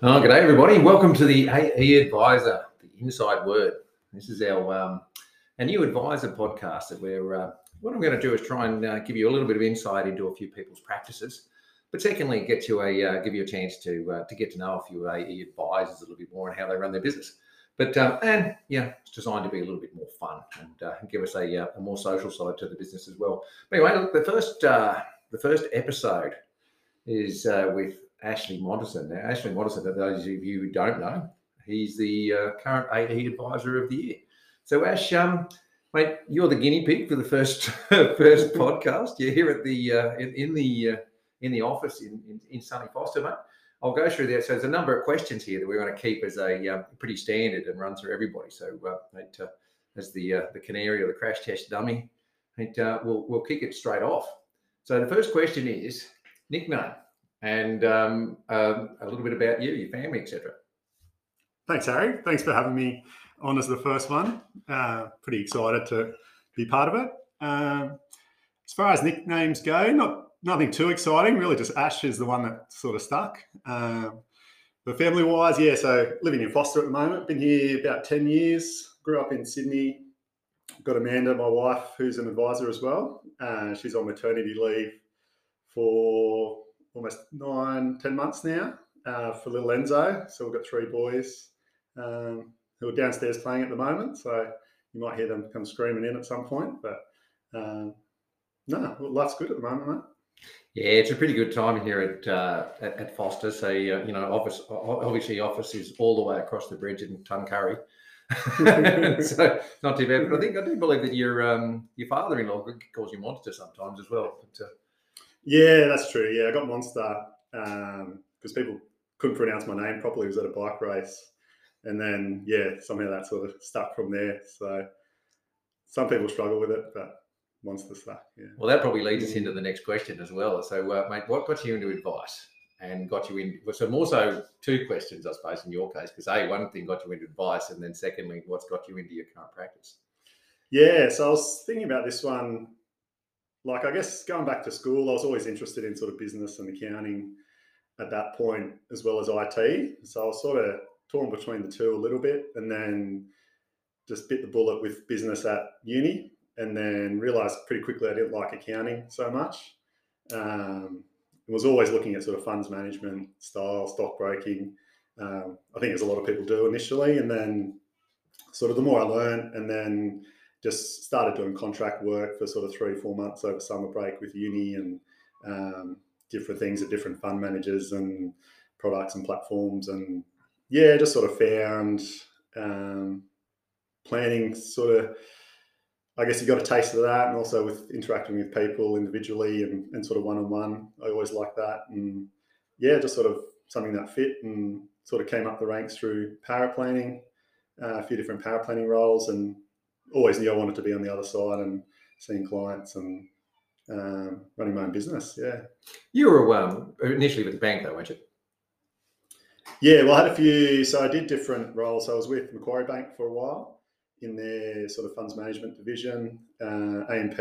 Oh, good day, everybody. Welcome to the AE Advisor, the Inside Word. This is our um, a new advisor podcast that we're. Uh, what I'm going to do is try and uh, give you a little bit of insight into a few people's practices, but secondly, get you a uh, give you a chance to uh, to get to know a few AE advisors a little bit more and how they run their business. But um, and yeah, it's designed to be a little bit more fun and uh, give us a, uh, a, more social side to the business as well. But anyway, look, the first the first episode is with Ashley Montesin. Now, Ashley Montesin, for those of you who don't know, he's the uh, current AE Advisor of the Year. So, Ash, um, mate, you're the guinea pig for the first first podcast. You're here at the uh, in, in, the uh, in the office in, in, in, sunny Forster, mate. I'll go through there. So, there's a number of questions here that we're going to keep as a um, pretty standard and run through everybody. So, uh, mate, uh, as the uh, the canary or the crash test dummy, mate, we'll we'll kick it straight off. So, the first question is nickname and um, um, a little bit about you, your family, etc. Thanks, Harry. Thanks for having me on as the first one. Uh, pretty excited to be part of it. Um, as far as nicknames go, not nothing too exciting. Really, just Ash is the one that sort of stuck. Um, but family wise, yeah. So living in Forster at the moment. Been here about ten years. Grew up in Sydney. Got Amanda, my wife, who's an advisor as well. Uh, she's on maternity leave for almost nine, ten months now uh, for little Enzo. So we've got three boys um, who are downstairs playing at the moment. So you might hear them come screaming in at some point. But um, no, life's good at the moment, mate. Yeah, it's a pretty good time here at uh, at, at, Forster. So uh, you know, office obviously office is all the way across the bridge in Tuncurry. so not too bad. But I think I do believe that your um, your father-in-law calls you monster sometimes as well. But, uh, yeah, that's true. Yeah, I got Monster because um, people couldn't pronounce my name properly. It was at a bike race. And then, yeah, somehow that sort of stuck from there. So some people struggle with it, but Monster stuck. Yeah. Well, that probably leads us into the next question as well. So, uh, mate, what got you into advice and got you in? So, more so two questions, I suppose, in your case, because A, one thing got you into advice, and then secondly, what's got you into your current practice? Yeah, so I was thinking about this one like I guess going back to school, I was always interested in sort of business and accounting at that point, as well as IT. So I was sort of torn between the two a little bit, and then just bit the bullet with business at uni, and then realised pretty quickly I didn't like accounting so much. Um, was always looking at sort of funds management style, stockbroking. Um, I think as a lot of people do initially, and then sort of the more I learned, and then just started doing contract work for sort of three, four months over summer break with uni and um, different things at different fund managers and products and platforms. And yeah, just sort of found um, planning sort of, I guess you got a taste of that. And also with interacting with people individually and, and sort of one on one, I always like that. And yeah, just sort of something that fit and sort of came up the ranks through paraplanning, uh, a few different paraplanning roles and always knew I wanted to be on the other side and seeing clients and um, running my own business. Yeah. You were um, initially with the bank, though, weren't you? Yeah, well, I had a few. So I did different roles. So I was with Macquarie Bank for a while in their sort of funds management division, uh, AMP,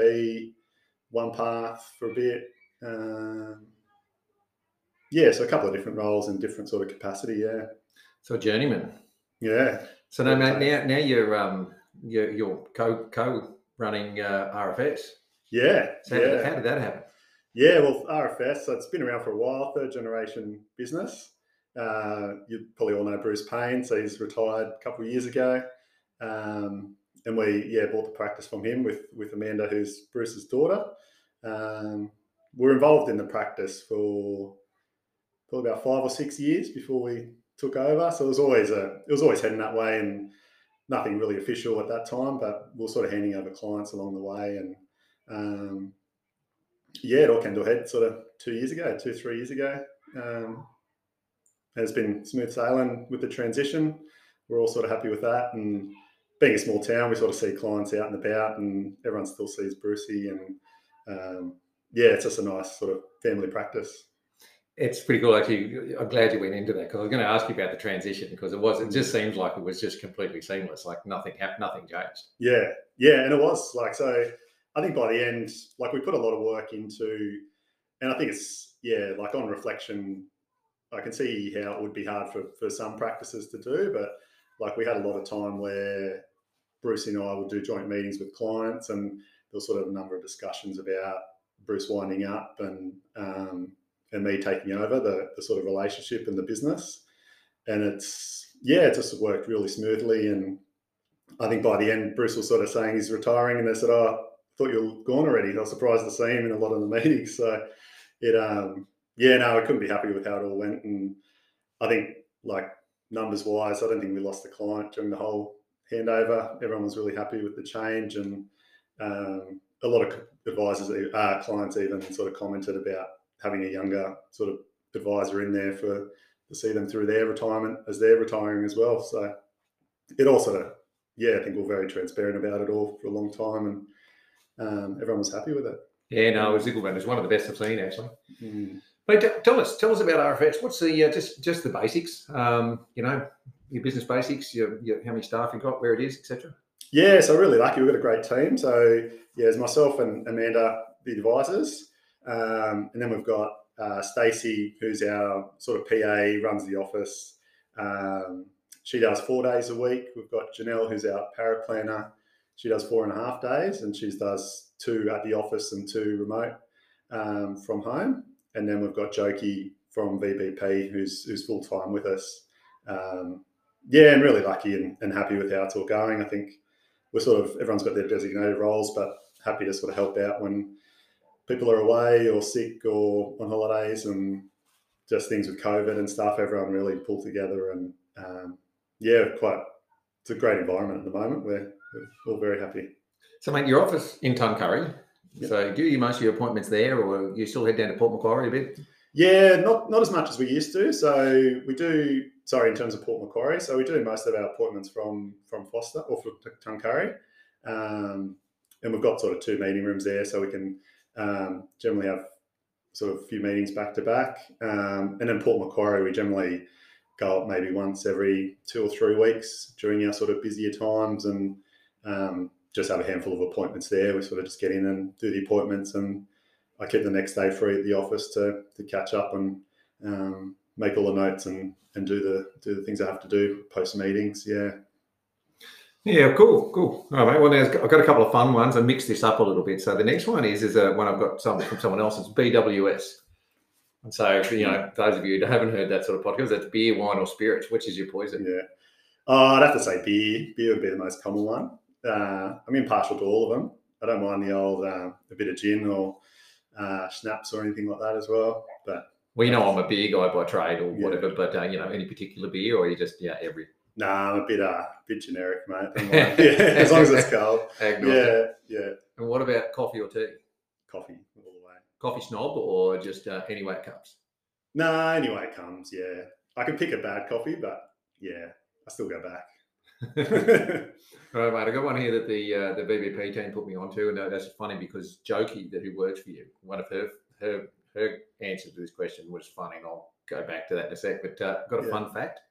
OnePath for a bit. Um, yeah, so a couple of different roles in different sort of capacity. Yeah. So journeyman. Yeah. So now, now, now you're um, you're, you're co co running uh, RFS. Yeah. So yeah. How, did, how did that happen? Yeah, well, RFS, so it's been around for a while, third generation business. Uh, you probably all know Bruce Payne, so he's retired a couple of years ago. Um, and we, yeah, bought the practice from him with, with Amanda, who's Bruce's daughter. Um, we're involved in the practice for probably about five or six years before we took over. So it was always a, it was always heading that way. And nothing really official at that time, but we are sort of handing over clients along the way. And um, yeah, it all came to a head sort of two years ago, two, three years ago. Um, it's been smooth sailing with the transition. We're all sort of happy with that. And being a small town, we sort of see clients out and about, and everyone still sees Brucey. And um, yeah, it's just a nice sort of family practice it's pretty cool actually. I'm glad you went into that because i was going to ask you about the transition because it was it just seems like it was just completely seamless like nothing happened nothing changed. Yeah yeah and it was like so i think by the end like we put a lot of work into and i think it's yeah like on reflection I can see how it would be hard for for some practices to do, but like we had a lot of time where Bruce and I would do joint meetings with clients, and there was sort of a number of discussions about Bruce winding up and um, and me taking over the, the sort of relationship and the business. And it's yeah, it just worked really smoothly. And I think by the end, Bruce was sort of saying he's retiring, and they said, "Oh, I thought you were gone already." I was surprised to see him in a lot of the meetings. So it um yeah, no, I couldn't be happy with how it all went. And I think like numbers wise, I don't think we lost the client during the whole handover. Everyone was really happy with the change, and um, a lot of advisors, uh, clients even sort of commented about having a younger sort of advisor in there for to see them through their retirement as they're retiring as well. So it of, yeah, I think we're very transparent about it all for a long time, and um, everyone was happy with it. Yeah, no, Ziggleman is one of the best I've seen actually. Mm. But tell us, tell us about RFS. What's the uh, just just the basics? Um, you know, your business basics, your, your how many staff you got, where it is, etc. Yeah, so really lucky. We've got a great team. So yeah, it's myself and Amanda, the advisors, um, and then we've got uh, Stacey, who's our sort of PA, runs the office. Um, she does four days a week. We've got Janelle, who's our paraplanner. She does four and a half days, and she does two at the office and two remote um, from home. And then we've got Jokey from VBP, who's who's full time with us. Um, yeah, I'm really lucky and, and happy with how it's all going. I think we're sort of everyone's got their designated roles, but happy to sort of help out when people are away or sick or on holidays and just things with COVID and stuff. Everyone really pulled together and um, yeah, quite. It's a great environment at the moment. We're, we're all very happy. So, mate, your office in Tuncurry. Yep. So, do you most of your appointments there, or you still head down to Port Macquarie a bit? Yeah, not not as much as we used to. So we do. Sorry, in terms of Port Macquarie, so we do most of our appointments from from Forster or from Tuncurry, um, and we've got sort of two meeting rooms there, so we can um, generally have sort of a few meetings back to back. Um, and in Port Macquarie, we generally go up maybe once every two or three weeks during our sort of busier times, and um, just have a handful of appointments there. We sort of just get in and do the appointments and I keep the next day free at the office to to catch up and um, make all the notes and and do the do the things I have to do post meetings. Yeah. Yeah, cool, cool. All right, well, now I've got a couple of fun ones. I mixed this up a little bit. So the next one is is a, one I've got some from someone else. It's BWS. And so, you know, those of you who haven't heard that sort of podcast, that's beer, wine, or spirits. Which is your poison? Yeah. Oh, I'd have to say beer. Beer would be the most common one. Uh, I'm impartial to all of them. I don't mind the old uh, a bit of gin or uh, schnapps or anything like that as well. But we know I'm a beer guy by trade or yeah. whatever, but uh, you know, any particular beer or you just yeah every. Nah, I'm a bit uh, bit generic, mate. yeah, as long as it's cold. yeah, yeah. And what about coffee or tea? Coffee all the way. Coffee snob or just uh, anyway it comes? Nah, anyway it comes. Yeah, I can pick a bad coffee, but yeah, I still go back. All right, mate. I got one here that the uh, the VBP team put me onto, and that's funny because Jokey, that who works for you, one of her her her answer to this question was funny, and I'll go back to that in a sec. But uh, got a yeah. fun fact.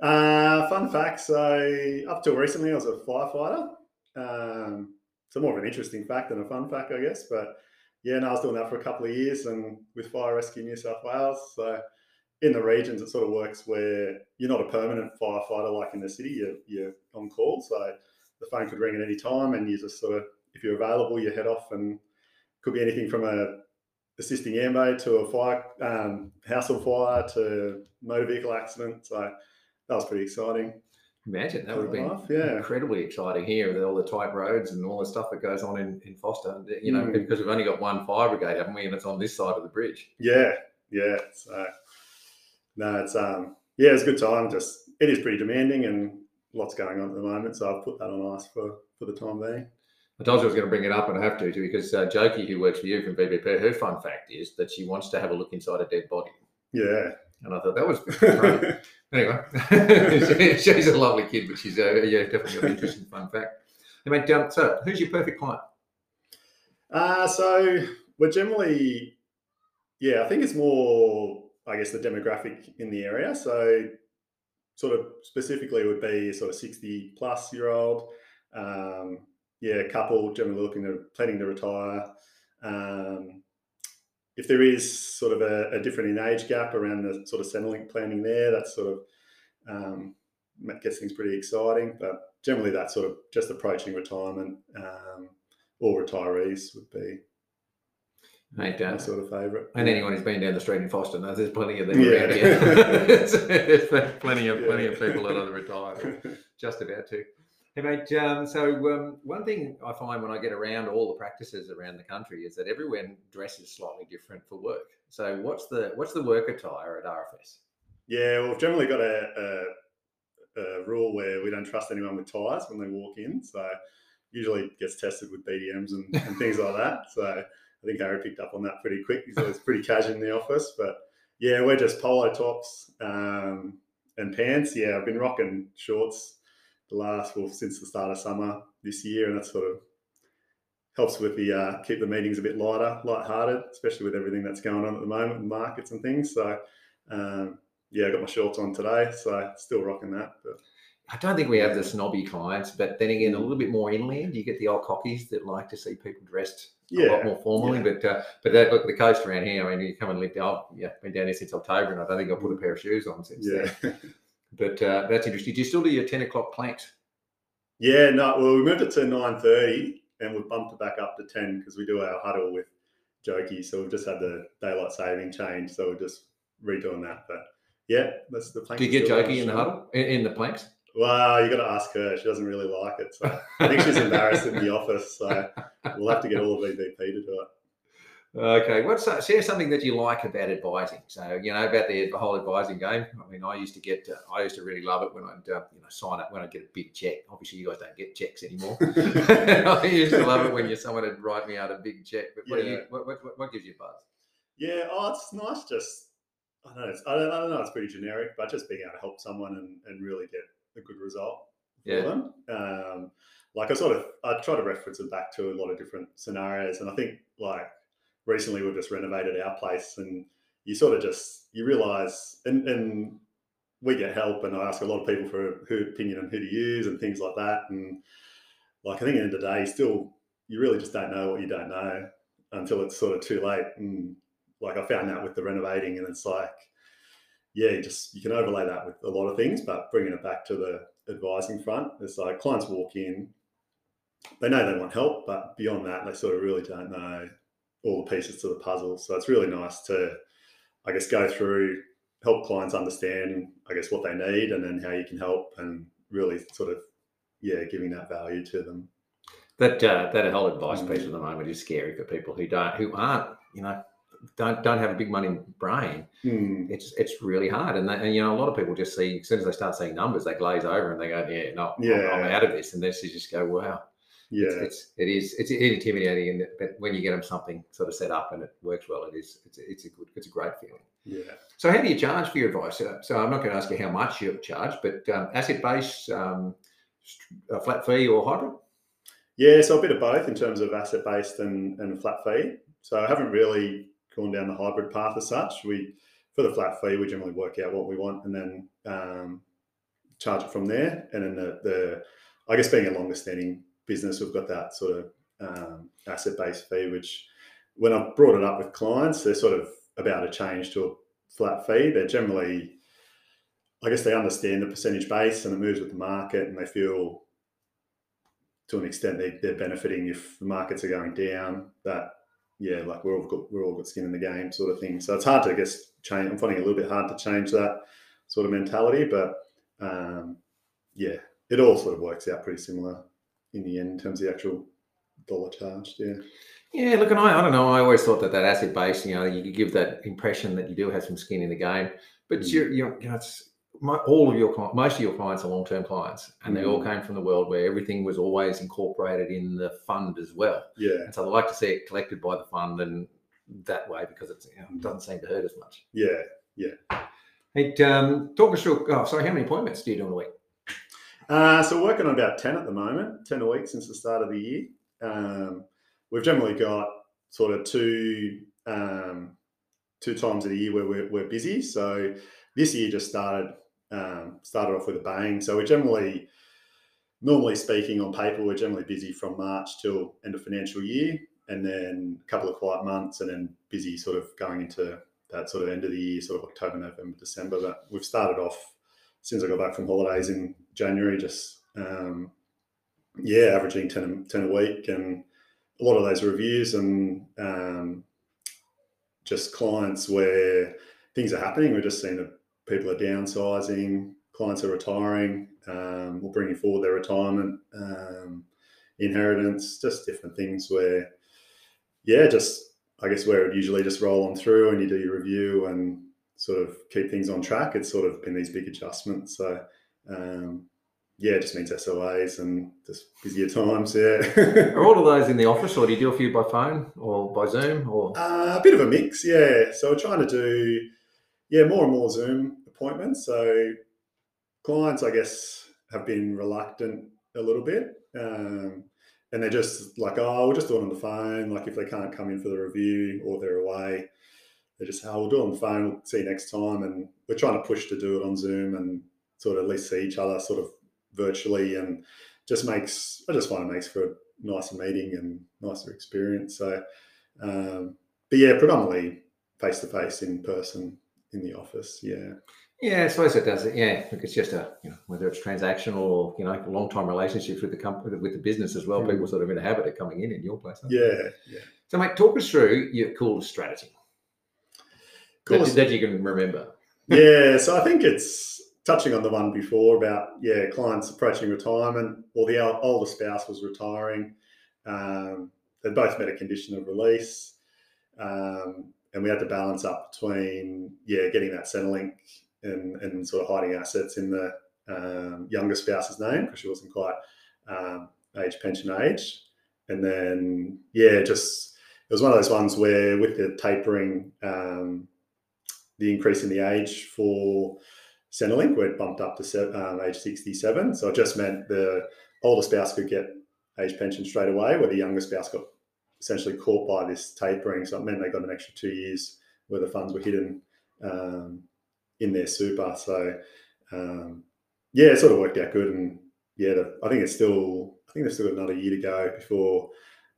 Uh, fun fact. So up till recently, I was a firefighter. Um, so more of an interesting fact than a fun fact, I guess. But yeah, no, I was doing that for a couple of years, and with Fire Rescue New South Wales. So in the regions, it sort of works where you're not a permanent firefighter like in the city. You're, you're on call, so the phone could ring at any time, and you just sort of, if you're available, you head off, and could be anything from a assisting airmaid to a fire um, house on fire to motor vehicle accident. So that was pretty exciting. Imagine that would have been yeah. incredibly exciting here with all the tight roads and all the stuff that goes on in, in Forster. You know, mm. because we've only got one fire brigade, haven't we? And it's on this side of the bridge. Yeah, yeah. So no, it's um yeah, it's a good time. Just it is pretty demanding and lots going on at the moment. So I've put that on ice for for the time being. I told you I was going to bring it up, and I have to too, because uh, Jokey, who works for you from VBP, her fun fact is that she wants to have a look inside a dead body. Yeah. And I thought that was great. anyway, she's a lovely kid, but she's uh, yeah, definitely an interesting fun fact. I mean, um, so who's your perfect client? Uh, so we're generally, yeah, I think it's more I guess the demographic in the area. So sort of specifically would be sort of 60 plus year old. Um, yeah, couple generally looking to planning to retire. Um, if there is sort of a, a different in age gap around the sort of Centrelink planning there, that's sort of um, gets things pretty exciting. But generally, that sort of just approaching retirement um, or retirees would be Mate, my sort of favourite. and anyone who's been down the street in Forster knows there's plenty of them Yeah. around here. there's plenty of plenty of people that are retired. just about to. Hey mate, um, so um, one thing I find when I get around all the practices around the country is that everyone dresses slightly different for work. So what's the what's the work attire at RFS? Yeah, well, we've generally got a, a, a rule where we don't trust anyone with ties when they walk in. So usually gets tested with BDMs and, and things like that. So I think Harry picked up on that pretty quick. He's always pretty casual in the office. But yeah, we're just polo tops um, and pants. Yeah, I've been rocking shorts the last, well, since the start of summer this year. And that sort of helps with the, uh, keep the meetings a bit lighter, light-hearted, especially with everything that's going on at the moment, with markets and things. So, um, yeah, I got my shorts on today, so still rocking that. But I don't think we have the snobby clients, but then again, a little bit more inland, you get the old cockies that like to see people dressed a lot more formally. But uh, but that, look, the coast around here, I mean, you come and live out, yeah, been down there since October, and I don't think I've put a pair of shoes on since yeah, then. But uh, that's interesting. Do you still do your ten o'clock planks? yeah. No, well, we moved it to nine thirty, and we've bumped it back up to ten because we do our huddle with Jokey. So we've just had the daylight saving change, so we're just redoing that. But yeah, that's the plan. Do you get jokey in the huddle in, in the planks? Well, you got to ask her. She doesn't really like it, so I think she's embarrassed in the office. So we'll have to get all of VBP to do it. Okay, what's uh, share something that you like about advising? So you know about the, whole advising game. I mean, I used to get, uh, I used to really love it when I'd uh, you know sign up when I get a big check. Obviously, you guys don't get checks anymore. I used to love it when you someone would write me out a big check. But what do you, what, what, what- gives you buzz? Yeah, oh, it's nice. Just I don't know. It's, I don't, I don't know. It's pretty generic, but just being able to help someone and, and really get a good result for Yeah. them. Um, like I sort of I try to reference it back to a lot of different scenarios, and I think like recently we've just renovated our place, and you sort of just you realize, and and we get help, and I ask a lot of people for who opinion on who to use and things like that, and like I think at the end of the day, you still you really just don't know what you don't know until it's sort of too late. And like I found that with the renovating, and it's like, yeah, you just you can overlay that with a lot of things, but bringing it back to the advising front, it's like clients walk in, they know they want help, but beyond that, they sort of really don't know all the pieces to the puzzle. So it's really nice to, I guess, go through, help clients understand, I guess, what they need, and then how you can help, and really sort of, yeah, giving that value to them. That uh, that whole advice Mm. piece at the moment is scary for people who don't who aren't you know don't don't have a big money brain. Hmm. It's it's really hard, and, and you know a lot of people just see as soon as they start seeing numbers, they glaze over and they go, yeah, no, I'm- I'm, out of this, and then you just go, wow, Yeah, it's, it's it is it's intimidating, and but when you get them something sort of set up and it works well, it is it's it's a good it's a great feeling. yeah. So how do you charge for your advice? Uh, So I'm not going to ask you how much you charge, but um, asset base, um, a flat fee or hybrid? Yeah, so a bit of both in terms of asset based and, and a flat fee. So I haven't really gone down the hybrid path as such. We for the flat fee, we generally work out what we want and then um, charge it from there. And then the, the I guess being a longer standing business, we've got that sort of um, asset based fee, which when I've brought it up with clients, they're sort of about a change to a flat fee. They're generally, I guess, they understand the percentage base and it moves with the market, and they feel to an extent they, they're benefiting if the markets are going down. That yeah, like we're all got we're all got skin in the game, sort of thing. So it's hard to I guess change. I'm finding it a little bit hard to change that sort of mentality, but um, yeah, it all sort of works out pretty similar in the end in terms of the actual dollar charged. Yeah, Yeah, look, and I, I don't know. I always thought that that asset base, you know, you could give that impression that you do have some skin in the game, but Mm. you're, you're, you know, it's my, all of your most of your clients are long term clients, and they all Mm. came from the world where everything was always incorporated in the fund as well, yeah, and so they like to see it collected by the fund and that way because it's, you know, Mm. it doesn't seem to hurt as much. Yeah. Yeah. Hey, um, talk us through. Oh, sorry, how many appointments do you do in a week? Uh, so we're working on about 10 at the moment, 10 a week since the start of the year. Um, we've generally got sort of two um, two times of the year where we're, we're busy. So this year just started um, started off with a bang. So we're generally, normally speaking on paper, we're generally busy from March till end of financial year. and then a couple of quiet months, and then busy sort of going into that sort of end of the year, sort of October, November, December. But we've started off since I got back from holidays in January, just um, yeah, averaging 10, 10 a week, and a lot of those reviews and um, just clients where things are happening. We're just seeing that people are downsizing, clients are retiring, um, or bringing forward their retirement, um, inheritance, just different things where, yeah, just I guess where it usually just roll on through and you do your review and sort of keep things on track. It's sort of been these big adjustments. So, um, yeah, it just means SOAs and just busier times. Yeah. Are all of those in the office, or do you do a few by phone or by Zoom, or uh, a bit of a mix? Yeah. So we're trying to do, yeah, more and more Zoom appointments. So clients, I guess, have been reluctant a little bit. Um, and they're just like, oh, we'll just do it on the phone. Like if they can't come in for the review or they're away, they just, oh, we'll do it on the phone. We'll see you next time. And we're trying to push to do it on Zoom and sort of at least see each other sort of virtually and just makes, I just find it makes for a nicer meeting and nicer experience. So, um, but yeah, predominantly face to face in person in the office. Yeah. Yeah, I suppose it does. It. Yeah, look, it's just a you know whether it's transactional or you know long time relationships with the company with the business as well. Mm. People sort of in a habit of coming in in your place. Yeah, yeah. So, mate, talk us through your coolest strategy. That, that you can remember. yeah, so I think it's touching on the one before about yeah clients approaching retirement or the older spouse was retiring. Um, they both met a condition of release. Um, and we had to balance up between yeah getting that Centrelink and, and sort of hiding assets in the um, younger spouse's name because she wasn't quite um, age pension age. And then, yeah, just it was one of those ones where with the tapering, um, the increase in the age for Centrelink, we'd bumped up to um, age 67. So it just meant the older spouse could get age pension straight away, where the younger spouse got essentially caught by this tapering. So it meant they got an extra two years where the funds were hidden um, in their super. So um, yeah, it sort of worked out good. And yeah, the, I think it's still I think they've still another year to go before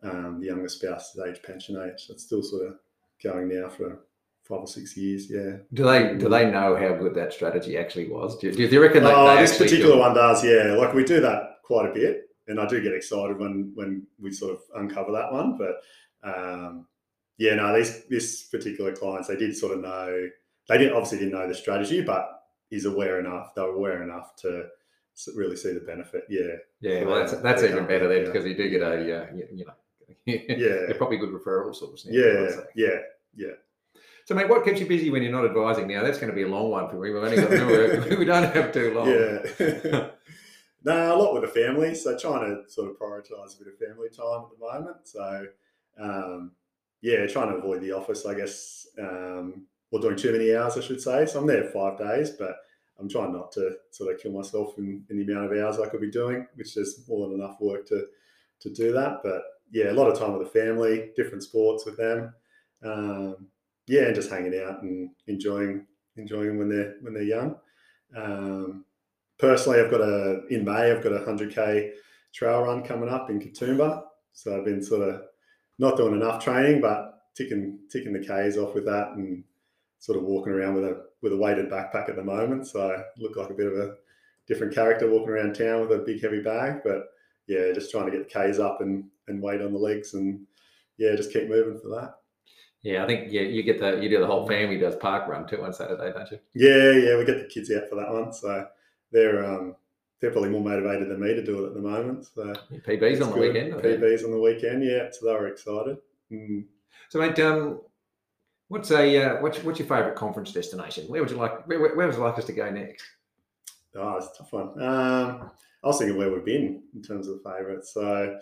um, the younger spouse's age pension age. It's still sort of going now for five or six years. Yeah. Do they do they know how good that strategy actually was? Do, do you reckon? oh, this particular do one does. Yeah, like we do that quite a bit, and I do get excited when when we sort of uncover that one. But um, yeah, no, these this particular clients they did sort of know they didn't obviously didn't know the strategy, but he's aware enough. They were aware enough to really see the benefit. Yeah. Yeah. Well, that's that's even better then because you do get a uh, you, know. yeah, they're probably good referrals, referral source. Yeah, yeah, yeah. So, mate, what keeps you busy when you're not advising? Now, that's going to be a long one for me. We've only got we don't have too long. Yeah. no, a lot with the family. So, trying to sort of prioritise a bit of family time at the moment. So, um, yeah, trying to avoid the office, I guess. Um, or doing too many hours, I should say. So I'm there five days, but I'm trying not to sort of kill myself in, in the amount of hours I could be doing, which is more than enough work to to do that. But yeah, a lot of time with the family, different sports with them. Um, yeah, and just hanging out and enjoying enjoying them when they're when they're young. Um, personally, I've got a in May. I've got a hundred k trail run coming up in Katoomba, so I've been sort of not doing enough training, but ticking ticking the k's off with that and sort of walking around with a with a weighted backpack at the moment. So I look like a bit of a different character walking around town with a big heavy bag. But yeah, just trying to get the K's up and, and weight on the legs and yeah, just keep moving for that. Yeah, I think yeah, you get the you do the whole family does park run too on Saturday, don't you? Yeah, yeah, we get the kids out for that one. So they're um they're probably more motivated than me to do it at the moment. So yeah, PBs on the good. weekend. PBs on the weekend, yeah. So they were excited. Mm. So mate, um, What's a uh, what's what's your favourite conference destination? Where would you like where, where would you like us to go next? Oh, it's a tough one. Um, I was thinking where we've been in terms of favourites. So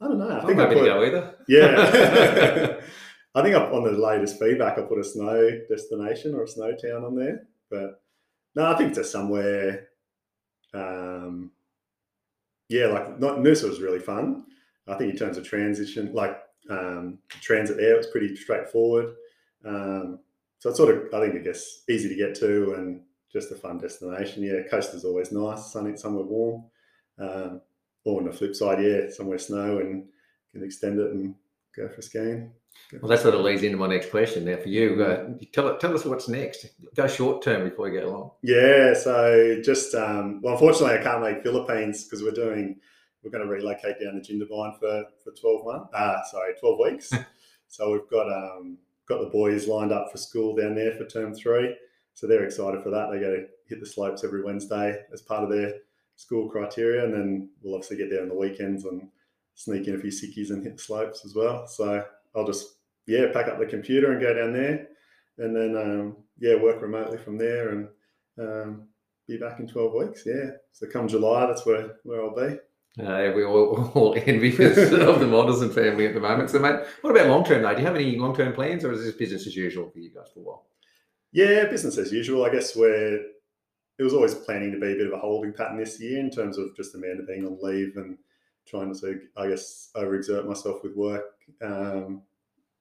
I don't know. I think I'm happy put, to go either. Yeah. I think up on the latest feedback, I put a snow destination or a snow town on there. But no, I think it's somewhere. Um, yeah, like not Noosa was really fun. I think in terms of transition, like um, transit there, it was pretty straightforward. Um, so it's sort of, I think, I guess, easy to get to and just a fun destination. Yeah, coast is always nice, sunny, somewhere warm. Um, or on the flip side, yeah, somewhere snow and can extend it and go for skiing. Well, that sort of leads into my next question. Now, for you, uh, tell tell us what's next. Go short term before you get long. Yeah, so just um, well, unfortunately, I can't make Philippines because we're doing we're going to relocate down to Jindabyne for for twelve months. Uh, sorry, twelve weeks. so we've got um, got the boys lined up for school down there for term three. So they're excited for that. They go to hit the slopes every Wednesday as part of their school criteria, and then we'll obviously get there on the weekends and sneak in a few sickies and hit slopes as well. So I'll just yeah pack up the computer and go down there, and then um, yeah work remotely from there and um, be back in twelve weeks. Yeah, so come July, that's where where I'll be. Uh, we all, all envious of the models and family at the moment. So, mate, what about long term though? Do you have any long term plans, or is this business as usual for you guys for a while? Yeah, business as usual. I guess we're it was always planning to be a bit of a holding pattern this year in terms of just Amanda being on leave and trying to, I guess, overexert myself with work um,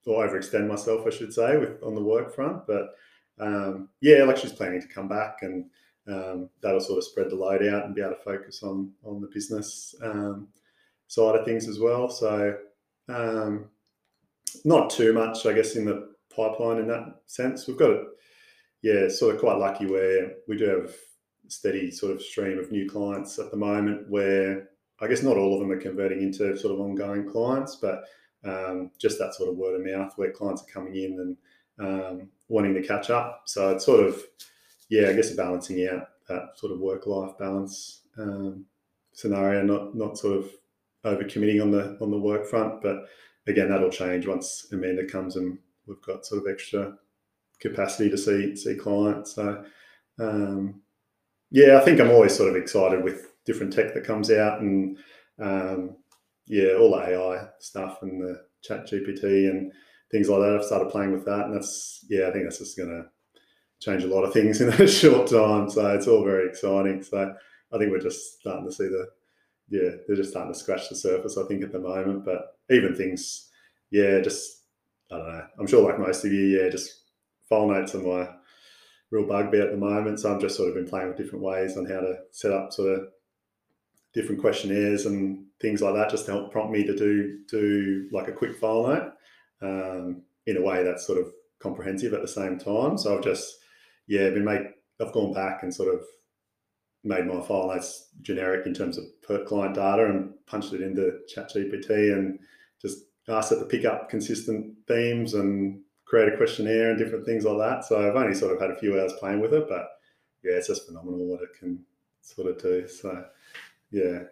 or overextend myself, I should say, with on the work front. But um, yeah, like she's planning to come back and um, that'll sort of spread the load out and be able to focus on on the business um, side of things as well. So um, not too much, I guess, in the pipeline in that sense. We've got it, yeah, sort of quite lucky where we do have steady sort of stream of new clients at the moment where I guess not all of them are converting into sort of ongoing clients, but um, just that sort of word of mouth where clients are coming in and um, wanting to catch up. So it's sort of, yeah, I guess balancing out that sort of work life balance um, scenario, not not sort of over committing on the on the work front, but again that'll change once Amanda comes and we've got sort of extra capacity to see see clients. So um, yeah, I think I'm always sort of excited with different tech that comes out and um, yeah, all the AI stuff and the ChatGPT and things like that. I've started playing with that and that's, yeah, I think that's just going to change a lot of things in a short time. So it's all very exciting. So I think we're just starting to see the, yeah, they're just starting to scratch the surface, I think, at the moment. But even things, yeah, just, I don't know. I'm sure like most of you, yeah, just file notes are my real bugbear at the moment. So I've just sort of been playing with different ways on how to set up sort of different questionnaires and things like that, just to help prompt me to do do like a quick file note um, in a way that's sort of comprehensive at the same time. So I've just yeah been made. I've gone back and sort of made my file notes generic in terms of per client data and punched it into ChatGPT and just asked it to pick up consistent themes and create a questionnaire and different things like that. So I've only sort of had a few hours playing with it, but yeah, it's just phenomenal what it can sort of do. So yeah.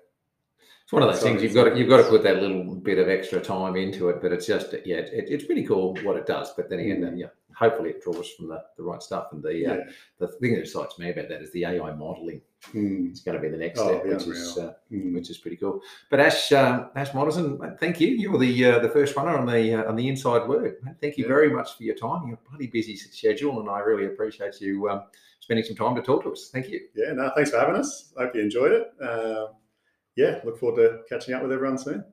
It's one of those things you've got to, you've got to put that little bit of extra time into it, but it's just yeah, it, it's pretty cool what it does. But then again, mm. yeah, hopefully it draws from the, the right stuff. And the uh, yeah. the thing that excites me about that is the AI modelling. Mm. It's going to be the next oh, step, which is uh, mm. which is pretty cool. But Ash uh, Ash Montesin, thank you. You were the uh, the first runner on the uh, on the inside word. Thank you yeah. very much for your time. You're a bloody busy schedule, and I really appreciate you um, spending some time to talk to us. Thank you. Yeah, no, thanks for having us. Hope you enjoyed it. Um, yeah, look forward to catching up with everyone soon.